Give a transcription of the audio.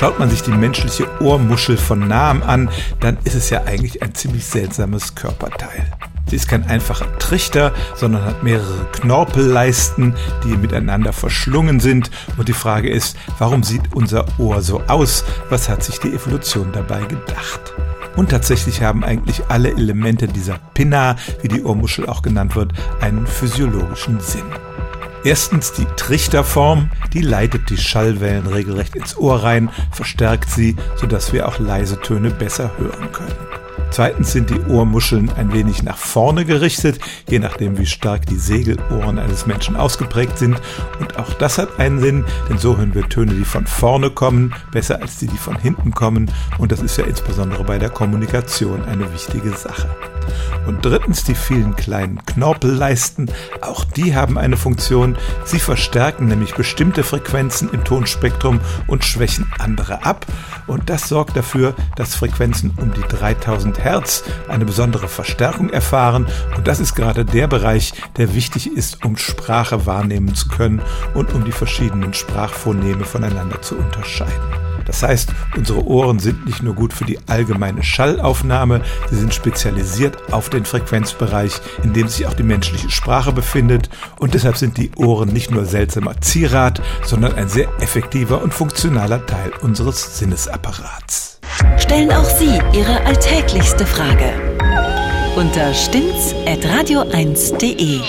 Schaut man sich die menschliche Ohrmuschel von nahem an, dann ist es ja eigentlich ein ziemlich seltsames Körperteil. Sie ist kein einfacher Trichter, sondern hat mehrere Knorpelleisten, die miteinander verschlungen sind. Und die Frage ist, warum sieht unser Ohr so aus? Was hat sich die Evolution dabei gedacht? Und tatsächlich haben eigentlich alle Elemente dieser Pinna, wie die Ohrmuschel auch genannt wird, einen physiologischen Sinn. Erstens die Trichterform, die leitet die Schallwellen regelrecht ins Ohr rein, verstärkt sie, sodass wir auch leise Töne besser hören können. Zweitens sind die Ohrmuscheln ein wenig nach vorne gerichtet, je nachdem wie stark die Segelohren eines Menschen ausgeprägt sind. Und auch das hat einen Sinn, denn so hören wir Töne, die von vorne kommen, besser als die, die von hinten kommen. Und das ist ja insbesondere bei der Kommunikation eine wichtige Sache. Und drittens die vielen kleinen Knorpelleisten. Auch die haben eine Funktion. Sie verstärken nämlich bestimmte Frequenzen im Tonspektrum und schwächen andere ab. Und das sorgt dafür, dass Frequenzen um die 3000 Hertz eine besondere Verstärkung erfahren. Und das ist gerade der Bereich, der wichtig ist, um Sprache wahrnehmen zu können und um die verschiedenen Sprachphoneme voneinander zu unterscheiden. Das heißt, unsere Ohren sind nicht nur gut für die allgemeine Schallaufnahme, sie sind spezialisiert auf den Frequenzbereich, in dem sich auch die menschliche Sprache befindet. Und deshalb sind die Ohren nicht nur seltsamer Zierat, sondern ein sehr effektiver und funktionaler Teil unseres Sinnesapparats. Stellen auch Sie Ihre alltäglichste Frage unter stimmtz.radio1.de.